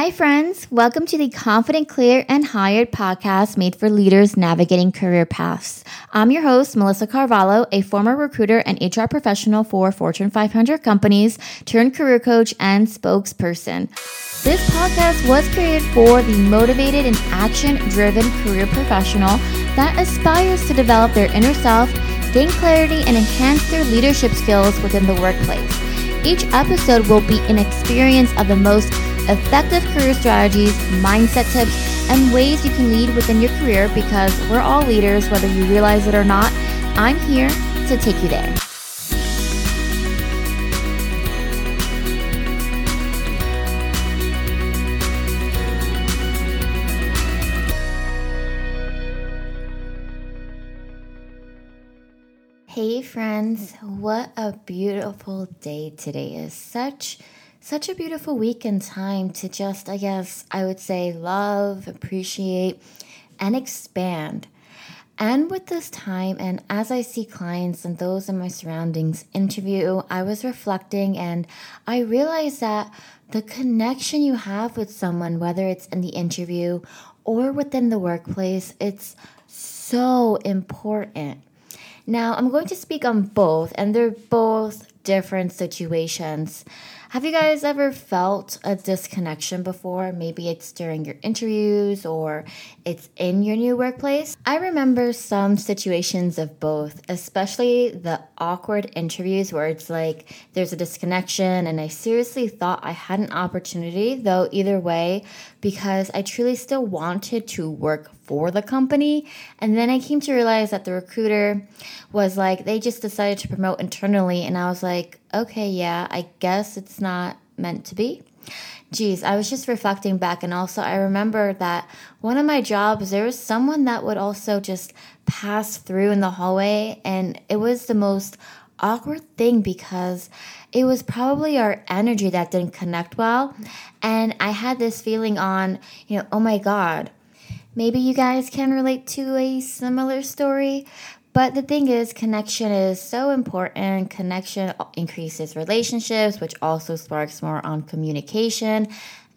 Hi, friends. Welcome to the Confident, Clear, and Hired podcast made for leaders navigating career paths. I'm your host, Melissa Carvalho, a former recruiter and HR professional for Fortune 500 companies, turned career coach and spokesperson. This podcast was created for the motivated and action driven career professional that aspires to develop their inner self, gain clarity, and enhance their leadership skills within the workplace. Each episode will be an experience of the most effective career strategies, mindset tips, and ways you can lead within your career because we're all leaders, whether you realize it or not. I'm here to take you there. Hey friends, what a beautiful day today is. Such such a beautiful week and time to just, I guess, I would say, love, appreciate, and expand. And with this time, and as I see clients and those in my surroundings interview, I was reflecting and I realized that the connection you have with someone, whether it's in the interview or within the workplace, it's so important. Now, I'm going to speak on both, and they're both different situations. Have you guys ever felt a disconnection before? Maybe it's during your interviews or it's in your new workplace. I remember some situations of both, especially the awkward interviews where it's like there's a disconnection and I seriously thought I had an opportunity, though, either way, because I truly still wanted to work for the company. And then I came to realize that the recruiter was like, they just decided to promote internally. And I was like, okay, yeah, I guess it's not meant to be. Geez, I was just reflecting back, and also I remember that one of my jobs, there was someone that would also just pass through in the hallway, and it was the most awkward thing because it was probably our energy that didn't connect well. And I had this feeling on, you know, oh my God, maybe you guys can relate to a similar story, but the thing is, connection is so important. Connection increases relationships, which also sparks more on communication.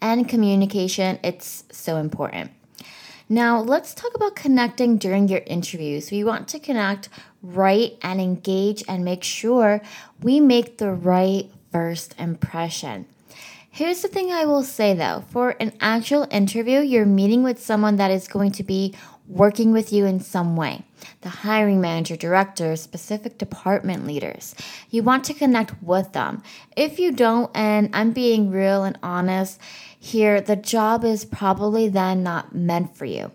And communication, it's so important. Now, let's talk about connecting during your interview. So, you want to connect right and engage and make sure we make the right first impression. Here's the thing I will say though for an actual interview, you're meeting with someone that is going to be working with you in some way. The hiring manager, director, specific department leaders. You want to connect with them. If you don't, and I'm being real and honest here, the job is probably then not meant for you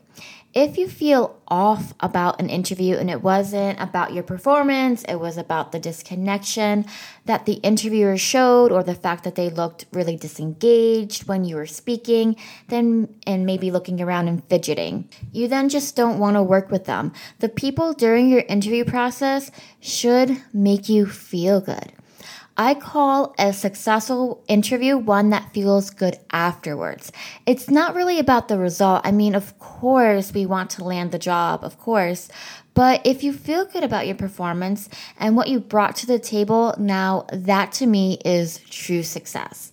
if you feel off about an interview and it wasn't about your performance, it was about the disconnection that the interviewer showed or the fact that they looked really disengaged when you were speaking, then and maybe looking around and fidgeting. You then just don't want to work with them. The people during your interview process should make you feel good. I call a successful interview one that feels good afterwards. It's not really about the result. I mean, of course, we want to land the job, of course. But if you feel good about your performance and what you brought to the table, now that to me is true success.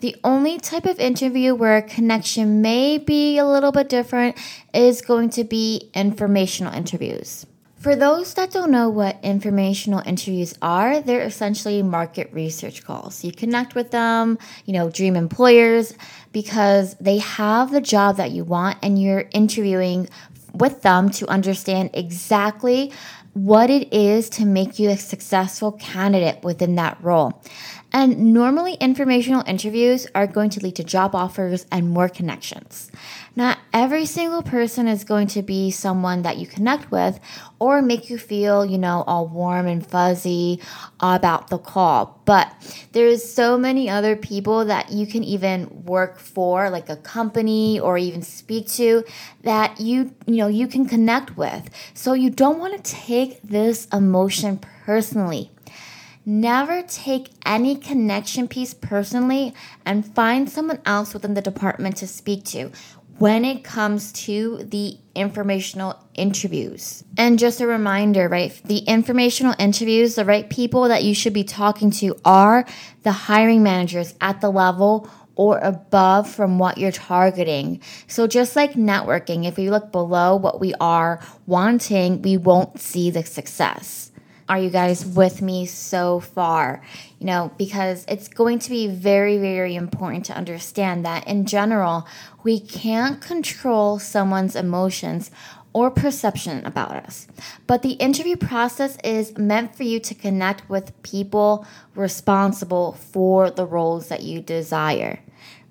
The only type of interview where a connection may be a little bit different is going to be informational interviews. For those that don't know what informational interviews are, they're essentially market research calls. You connect with them, you know, dream employers because they have the job that you want and you're interviewing with them to understand exactly what it is to make you a successful candidate within that role. And normally, informational interviews are going to lead to job offers and more connections. Not every single person is going to be someone that you connect with or make you feel, you know, all warm and fuzzy about the call. But there's so many other people that you can even work for, like a company or even speak to that you, you know, you can connect with. So you don't want to take this emotion personally. Never take any connection piece personally and find someone else within the department to speak to when it comes to the informational interviews. And just a reminder, right? The informational interviews, the right people that you should be talking to are the hiring managers at the level or above from what you're targeting. So, just like networking, if we look below what we are wanting, we won't see the success. Are you guys with me so far? You know, because it's going to be very, very important to understand that in general, we can't control someone's emotions or perception about us. But the interview process is meant for you to connect with people responsible for the roles that you desire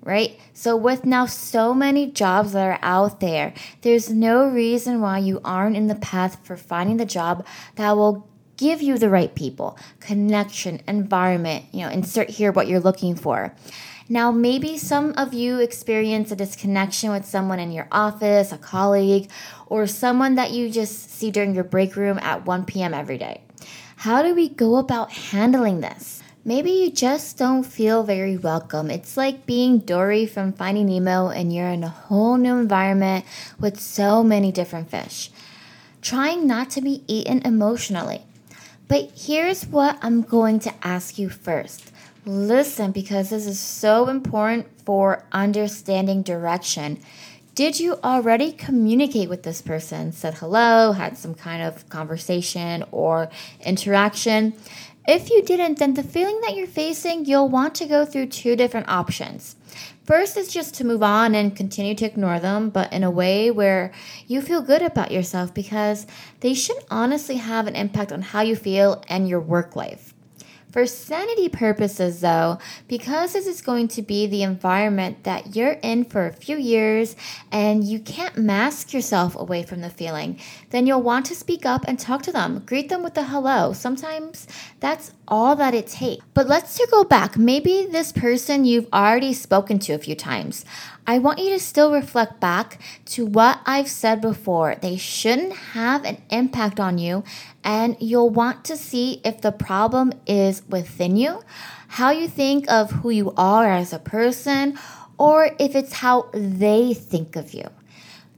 right? So, with now so many jobs that are out there, there's no reason why you aren't in the path for finding the job that will give you the right people, connection, environment, you know, insert here what you're looking for. Now, maybe some of you experience a disconnection with someone in your office, a colleague, or someone that you just see during your break room at 1 p.m. every day. How do we go about handling this? Maybe you just don't feel very welcome. It's like being Dory from Finding Nemo and you're in a whole new environment with so many different fish. Trying not to be eaten emotionally. But here's what I'm going to ask you first. Listen, because this is so important for understanding direction. Did you already communicate with this person? Said hello, had some kind of conversation or interaction? If you didn't, then the feeling that you're facing, you'll want to go through two different options. First is just to move on and continue to ignore them, but in a way where you feel good about yourself because they should honestly have an impact on how you feel and your work life. For sanity purposes, though, because this is going to be the environment that you're in for a few years and you can't mask yourself away from the feeling, then you'll want to speak up and talk to them. Greet them with a hello. Sometimes that's all that it takes. But let's go back. Maybe this person you've already spoken to a few times. I want you to still reflect back to what I've said before. They shouldn't have an impact on you, and you'll want to see if the problem is within you, how you think of who you are as a person, or if it's how they think of you.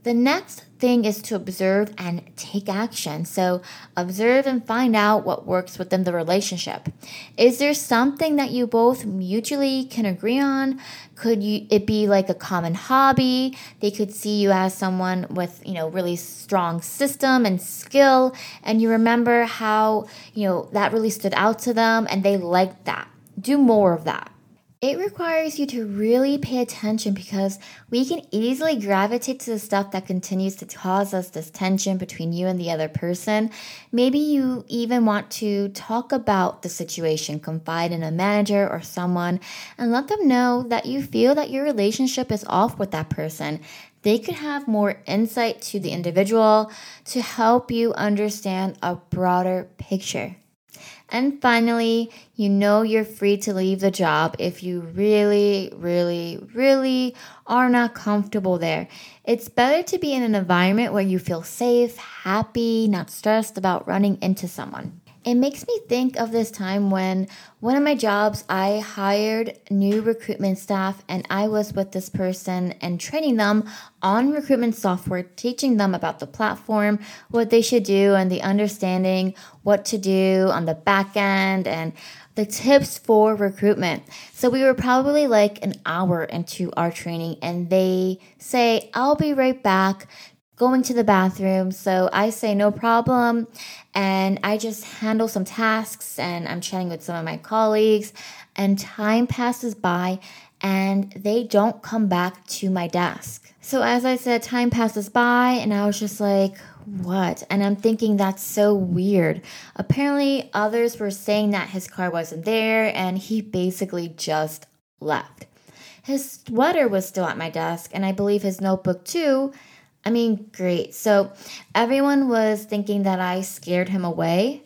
The next thing is to observe and take action. So, observe and find out what works within the relationship. Is there something that you both mutually can agree on? Could you it be like a common hobby? They could see you as someone with, you know, really strong system and skill and you remember how, you know, that really stood out to them and they liked that. Do more of that. It requires you to really pay attention because we can easily gravitate to the stuff that continues to cause us this tension between you and the other person. Maybe you even want to talk about the situation, confide in a manager or someone, and let them know that you feel that your relationship is off with that person. They could have more insight to the individual to help you understand a broader picture. And finally, you know you're free to leave the job if you really, really, really are not comfortable there. It's better to be in an environment where you feel safe, happy, not stressed about running into someone. It makes me think of this time when one of my jobs, I hired new recruitment staff and I was with this person and training them on recruitment software, teaching them about the platform, what they should do, and the understanding what to do on the back end and the tips for recruitment. So we were probably like an hour into our training and they say, I'll be right back going to the bathroom. So I say no problem. And I just handle some tasks and I'm chatting with some of my colleagues. And time passes by and they don't come back to my desk. So as I said, time passes by and I was just like, what? And I'm thinking that's so weird. Apparently, others were saying that his car wasn't there and he basically just left. His sweater was still at my desk, and I believe his notebook too, I mean, great. So everyone was thinking that I scared him away.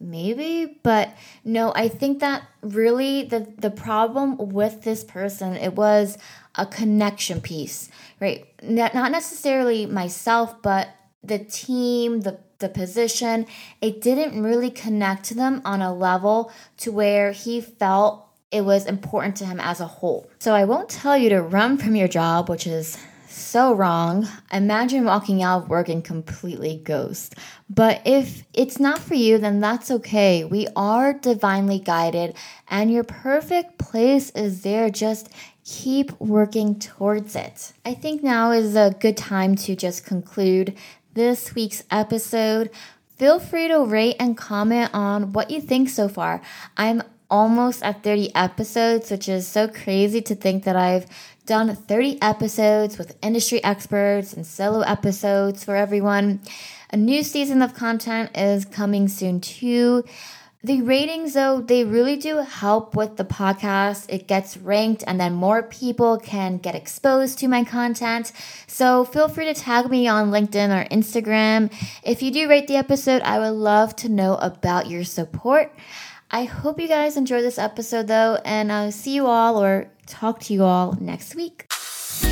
Maybe, but no, I think that really the the problem with this person it was a connection piece, right? Not, necessarily myself, but the team, the the position, it didn't really connect to them on a level to where he felt it was important to him as a whole. So I won't tell you to run from your job, which is so wrong. Imagine walking out of work and completely ghost. But if it's not for you, then that's okay. We are divinely guided, and your perfect place is there. Just keep working towards it. I think now is a good time to just conclude this week's episode. Feel free to rate and comment on what you think so far. I'm almost at 30 episodes, which is so crazy to think that I've done 30 episodes with industry experts and solo episodes for everyone. A new season of content is coming soon too. The ratings, though, they really do help with the podcast. It gets ranked, and then more people can get exposed to my content. So feel free to tag me on LinkedIn or Instagram. If you do rate the episode, I would love to know about your support. I hope you guys enjoy this episode, though, and I'll see you all or talk to you all next week.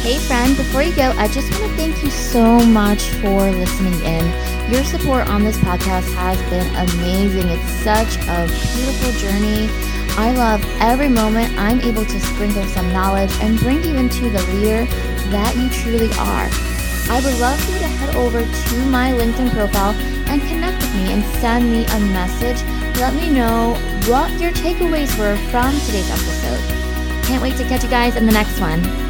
Hey, friend, before you go, I just want to thank you so much for listening in. Your support on this podcast has been amazing. It's such a beautiful journey. I love every moment I'm able to sprinkle some knowledge and bring you into the leader that you truly are. I would love for you to head over to my LinkedIn profile and connect with me and send me a message. Let me know what your takeaways were from today's episode. Can't wait to catch you guys in the next one.